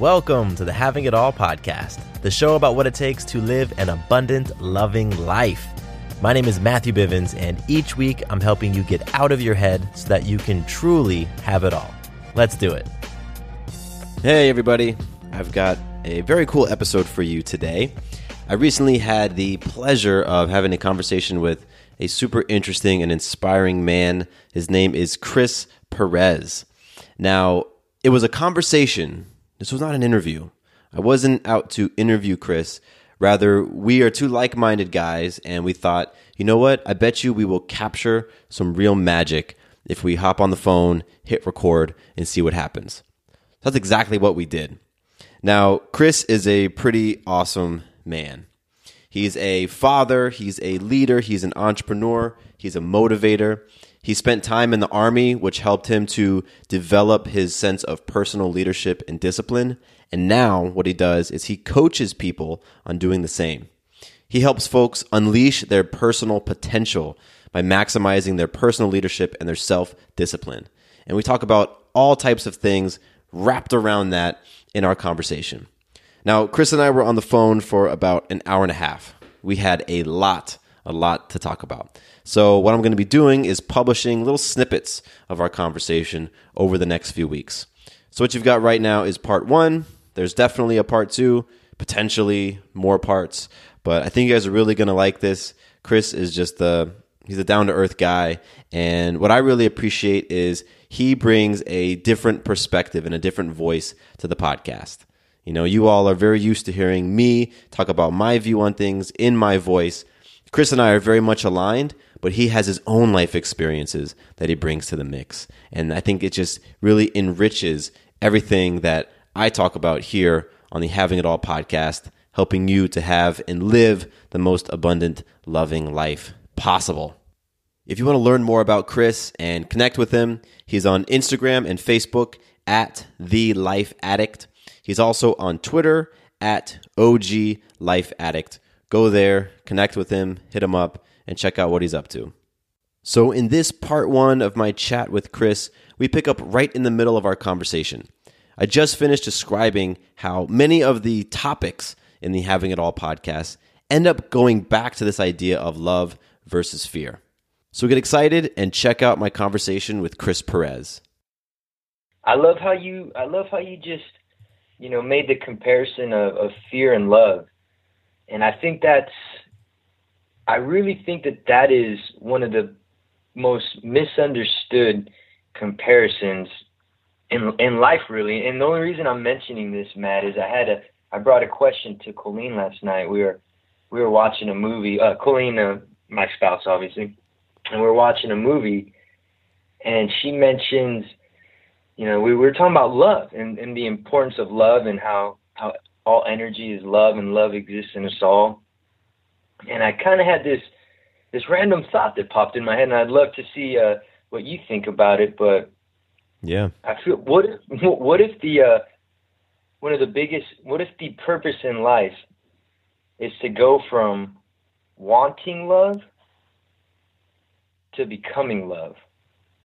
Welcome to the Having It All podcast, the show about what it takes to live an abundant, loving life. My name is Matthew Bivens, and each week I'm helping you get out of your head so that you can truly have it all. Let's do it. Hey, everybody. I've got a very cool episode for you today. I recently had the pleasure of having a conversation with a super interesting and inspiring man. His name is Chris Perez. Now, it was a conversation. This was not an interview. I wasn't out to interview Chris. Rather, we are two like minded guys, and we thought, you know what? I bet you we will capture some real magic if we hop on the phone, hit record, and see what happens. That's exactly what we did. Now, Chris is a pretty awesome man. He's a father, he's a leader, he's an entrepreneur, he's a motivator. He spent time in the army, which helped him to develop his sense of personal leadership and discipline. And now, what he does is he coaches people on doing the same. He helps folks unleash their personal potential by maximizing their personal leadership and their self discipline. And we talk about all types of things wrapped around that in our conversation. Now, Chris and I were on the phone for about an hour and a half. We had a lot, a lot to talk about. So, what I'm going to be doing is publishing little snippets of our conversation over the next few weeks. So, what you've got right now is part one. There's definitely a part two, potentially more parts, but I think you guys are really going to like this. Chris is just the he's a down to earth guy, and what I really appreciate is he brings a different perspective and a different voice to the podcast. You know, you all are very used to hearing me talk about my view on things in my voice. Chris and I are very much aligned, but he has his own life experiences that he brings to the mix. And I think it just really enriches everything that I talk about here on the Having It All podcast, helping you to have and live the most abundant, loving life possible. If you want to learn more about Chris and connect with him, he's on Instagram and Facebook at The Life Addict. He's also on Twitter at OG Life Addict. Go there, connect with him, hit him up, and check out what he's up to. So, in this part one of my chat with Chris, we pick up right in the middle of our conversation. I just finished describing how many of the topics in the Having It All podcast end up going back to this idea of love versus fear. So get excited and check out my conversation with Chris Perez. I love how you I love how you just you know made the comparison of, of fear and love. And I think that's I really think that that is one of the most misunderstood comparisons in in life really. And the only reason I'm mentioning this, Matt, is I had a I brought a question to Colleen last night. We were we were watching a movie. Uh, Colleen, uh, my spouse, obviously and we're watching a movie, and she mentions, you know, we were talking about love and, and the importance of love and how how all energy is love and love exists in us all. And I kind of had this this random thought that popped in my head, and I'd love to see uh, what you think about it. But yeah, I feel what if what if the uh, one of the biggest what if the purpose in life is to go from wanting love to becoming love.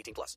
18 plus.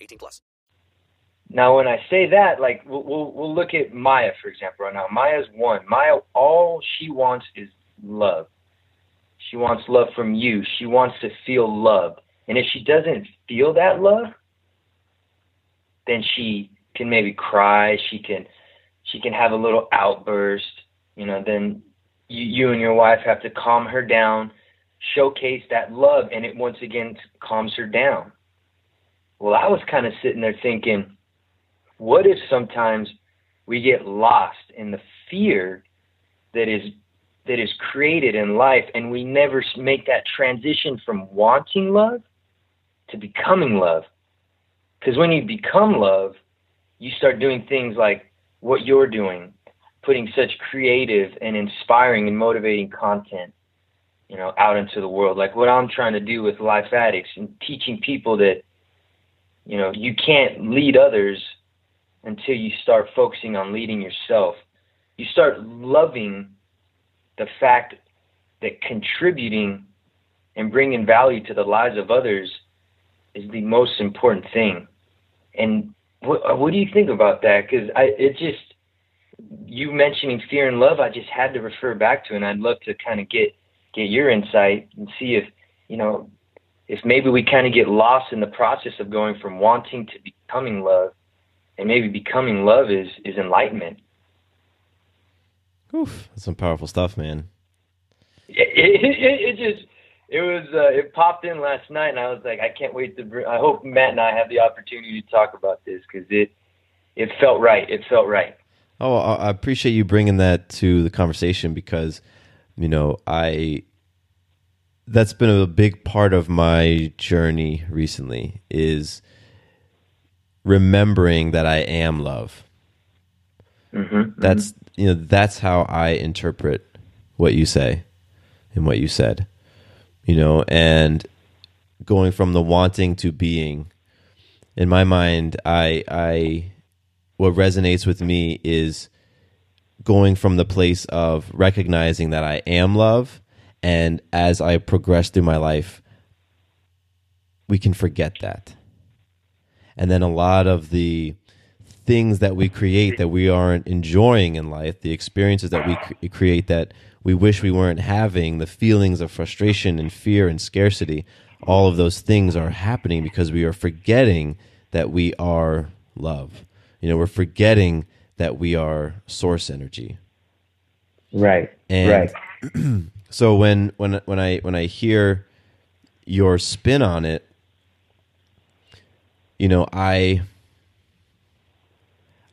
18 plus. Now, when I say that, like we'll, we'll we'll look at Maya for example. Right now, Maya's one. Maya, all she wants is love. She wants love from you. She wants to feel love. And if she doesn't feel that love, then she can maybe cry. She can she can have a little outburst. You know, then you, you and your wife have to calm her down, showcase that love, and it once again calms her down. Well, I was kind of sitting there thinking, what if sometimes we get lost in the fear that is that is created in life and we never make that transition from wanting love to becoming love? Because when you become love you start doing things like what you're doing putting such creative and inspiring and motivating content you know out into the world. Like what I'm trying to do with life addicts and teaching people that you know you can't lead others until you start focusing on leading yourself you start loving the fact that contributing and bringing value to the lives of others is the most important thing. And what, what do you think about that? Because I, it just you mentioning fear and love, I just had to refer back to, and I'd love to kind of get get your insight and see if you know if maybe we kind of get lost in the process of going from wanting to becoming love, and maybe becoming love is is enlightenment. Oof, that's some powerful stuff, man. It, it, it, it just it was uh, it popped in last night, and I was like, I can't wait to. Bring, I hope Matt and I have the opportunity to talk about this because it it felt right. It felt right. Oh, I appreciate you bringing that to the conversation because you know I that's been a big part of my journey recently is remembering that I am love. Mm-hmm, that's you know that's how I interpret what you say and what you said. You know, and going from the wanting to being. In my mind, I I what resonates with me is going from the place of recognizing that I am love and as I progress through my life we can forget that. And then a lot of the things that we create that we aren't enjoying in life, the experiences that we cre- create that we wish we weren't having, the feelings of frustration and fear and scarcity, all of those things are happening because we are forgetting that we are love. You know, we're forgetting that we are source energy. Right. And right. so when when when I when I hear your spin on it, you know, I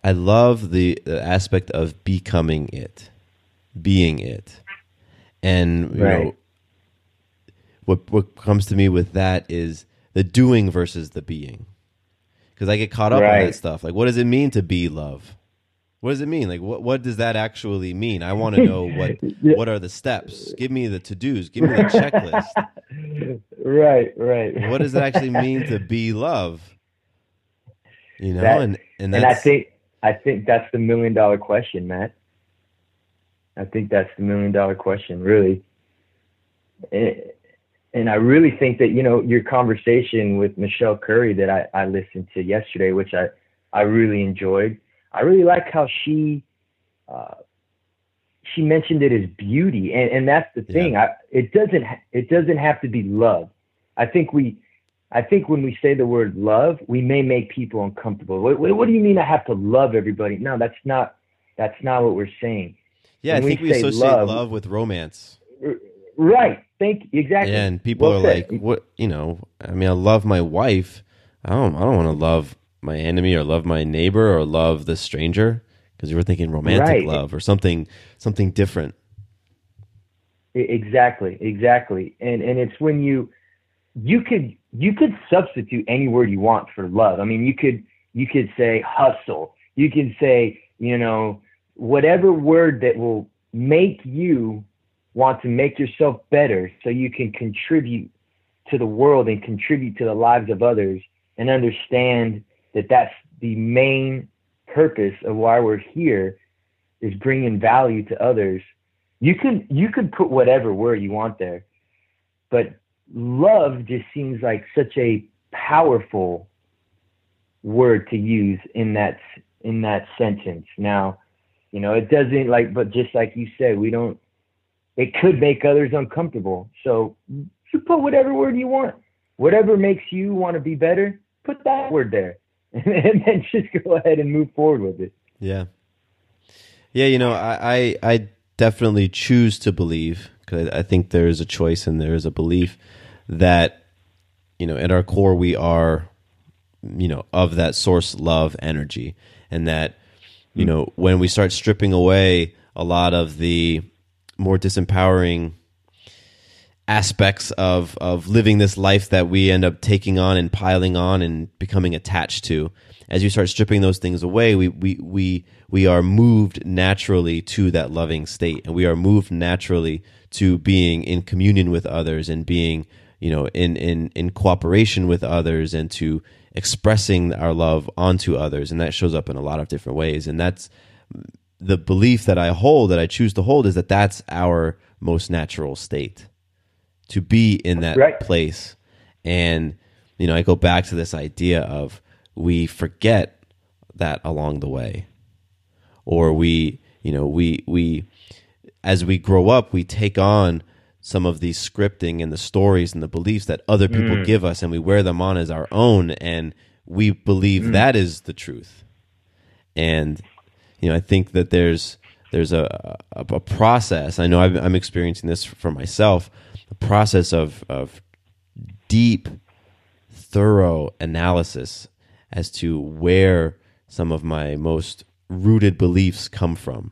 I love the, the aspect of becoming it, being it, and you Right. know, what what comes to me with that is the doing versus the being, because I get caught up on Right. that stuff. Like, what does it mean to be love? What does it mean? Like, what what does that actually mean? I want to know what what are the steps. Give me the to dos. Give me the checklist. right. Right. What does it actually mean to be love? You know, That- and and and I think I think that's the million dollar question, Matt. I think that's the million dollar question, really. And, and I really think that you know your conversation with Michelle Curry that I, I listened to yesterday, which I I really enjoyed. I really like how she uh, she mentioned it as beauty, and and that's the thing. I it doesn't it doesn't have to be love. I think we I think when we say the word love, we may make people uncomfortable. What, what, do you mean I have to love everybody? No, that's not that's not what we're saying. Yeah, When I think we, say associate love, love- with romance. Right. Thank. Exactly. And people Well are said. like, "What? You know? I mean, I love my wife. I don't. I don't want to love my enemy or love my neighbor or love the stranger because you were thinking romantic Right. love or something something different. Exactly, exactly. And and it's when you you could you could substitute any word you want for love. I mean, you could you could say hustle. You could say, you know, whatever word that will make you want to make yourself better so you can contribute to the world and contribute to the lives of others and understand that that's the main purpose of why we're here is bringing value to others. You can you could put whatever word you want there but love just seems like such a powerful word to use in that in that sentence. Now you know it doesn't like but just like you said we don't it could make others uncomfortable. So you put whatever word you want. Whatever makes you want to be better put that word there and then just go ahead and move forward with it. Yeah. Yeah, you know, I I, I definitely choose to believe because I think there is a choice and there is a belief that you know at our core we are you know of that source love energy. And that you hmm. know when we start stripping away a lot of the more disempowering aspects of of living this life that we end up taking on and piling on and becoming attached to. As you start stripping those things away we we we we are moved naturally to that loving state. And we are moved naturally to being in communion with others and being you know in in in cooperation with others and to expressing our love onto others. And that shows up in a lot of different ways. And that's the belief that I hold that I choose to hold is that that's our most natural state to be in that Right. place and you know I go back to this idea of we forget that along the way or we you know we we as we grow up we take on some of the scripting and the stories and the beliefs that other people Mm. give us and we wear them on as our own and we believe Mm. that is the truth and you know i think that there's there's a a, a process i know I've, i'm experiencing this for myself a process of of deep thorough analysis as to where some of my most rooted beliefs come from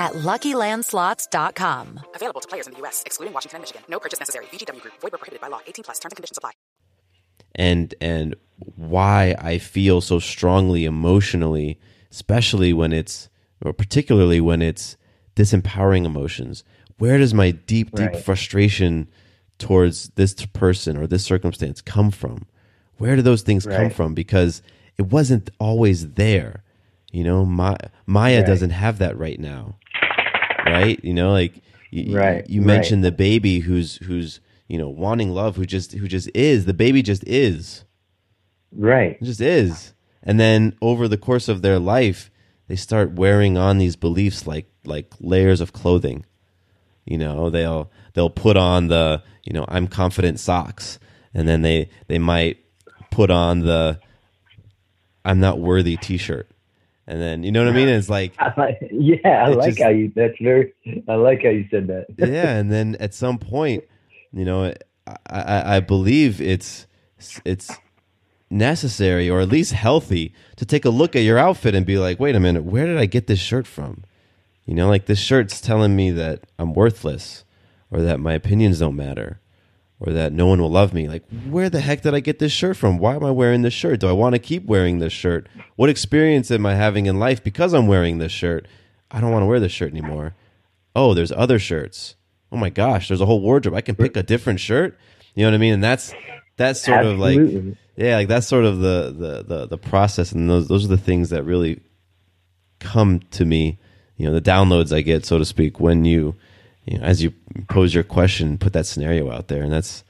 at LuckyLandSlots.com. Available to players in the U.S., excluding Washington and Michigan. No purchase necessary. VGW Group. Void where prohibited by law. 18 plus. Terms and conditions apply. and and why I feel so strongly emotionally, especially when it's or particularly when it's disempowering emotions. Where does my deep, deep Right. frustration towards this person or this circumstance come from? Where do those things come from? Because it wasn't always there. You know, Ma- Maya Right. doesn't have that right now. Right? You know, like you, Right, you right. mentioned the baby who's who's you know wanting love who just who just is. The baby just is. Right. It just is. And then over the course of their life they start wearing on these beliefs like like layers of clothing. You know they'll they'll put on the you know i'm confident socks. And then they they might put on the i'm not worthy t-shirt and then you know what i mean it's like I like, yeah, I like just- how you. That's very. I like how you said that. yeah, and then at some point, you know, I, I, I believe it's it's necessary or at least healthy to take a look at your outfit and be like, wait a minute, where did I get this shirt from? You know, like this shirt's telling me that I'm worthless or that my opinions don't matter or that no one will love me. Like, mm-hmm. where the heck did I get this shirt from? Why am I wearing this shirt? Do I want to keep wearing this shirt? What experience am I having in life because I'm wearing this shirt? I don't want to wear this shirt anymore. Oh, there's other shirts. Oh my gosh, there's a whole wardrobe. I can pick a different shirt. You know what I mean? And that's that's sort Absolutely. of like yeah, like that's sort of the, the the the process and those those are the things that really come to me, you know, the downloads I get, so to speak, when you you know, as you pose your question, put that scenario out there, and that's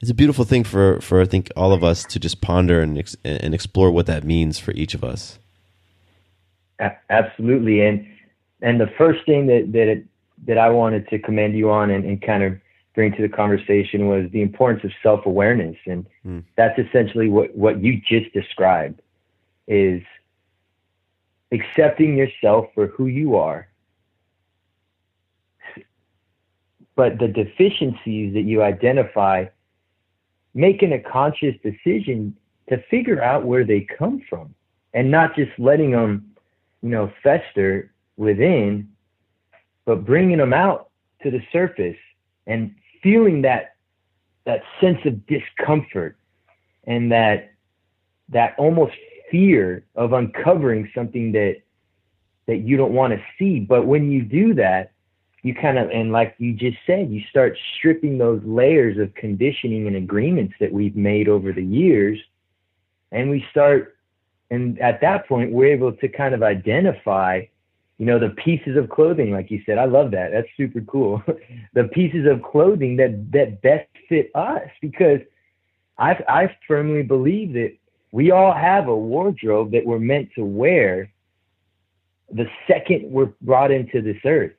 it's a beautiful thing for for I think all of us to just ponder and ex- and explore what that means for each of us. Absolutely, and and the first thing that that it, that I wanted to commend you on and, and kind of bring to the conversation was the importance of self awareness, and Hmm. that's essentially what what you just described is accepting yourself for who you are, but the deficiencies that you identify, making a conscious decision to figure out where they come from, and not just letting them you know, fester within, but bringing them out to the surface and feeling that that sense of discomfort and that that almost fear of uncovering something that that you don't want to see. But when you do that, you kind of and like you just said, you start stripping those layers of conditioning and agreements that we've made over the years, and we start and at that point we're able to kind of identify you know the pieces of clothing like you said. I love that. That's super cool. The pieces of clothing that that best fit us because i i firmly believe that we all have a wardrobe that we're meant to wear the second we're brought into this earth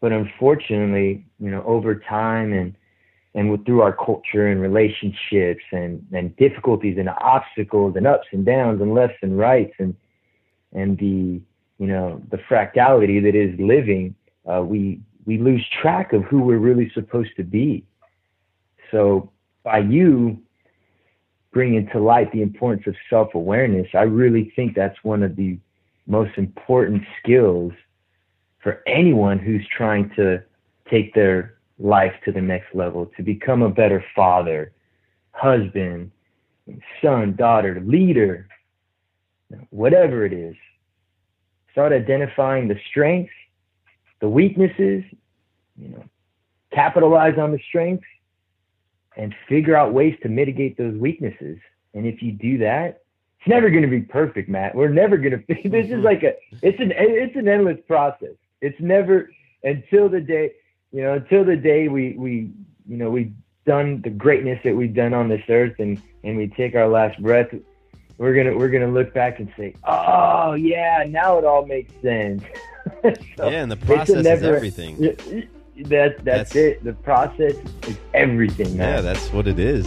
but unfortunately you know over time and and with, through our culture and relationships and, and difficulties and obstacles and ups and downs and lefts and rights and and the you know the fractality that is living, uh, we we lose track of who we're really supposed to be. So by you bringing to light the importance of self awareness, I really think that's one of the most important skills for anyone who's trying to take their life to the next level, to become a better father, husband, son, daughter, leader, whatever it is. Start identifying the strengths, the weaknesses, you know, capitalize on the strengths and figure out ways to mitigate those weaknesses. And if you do that, it's never going to be perfect, Matt. We're never going to. This is like a. It's an. It's an endless process. It's never until the day you know, until the day we, we, you know, we've done the greatness that we've done on this earth and, and we take our last breath, we're going to, we're to look back and say, oh yeah, now it all makes sense. So yeah, and the process is everything. That, that's, that's it. The process is everything, man. Yeah, that's what it is.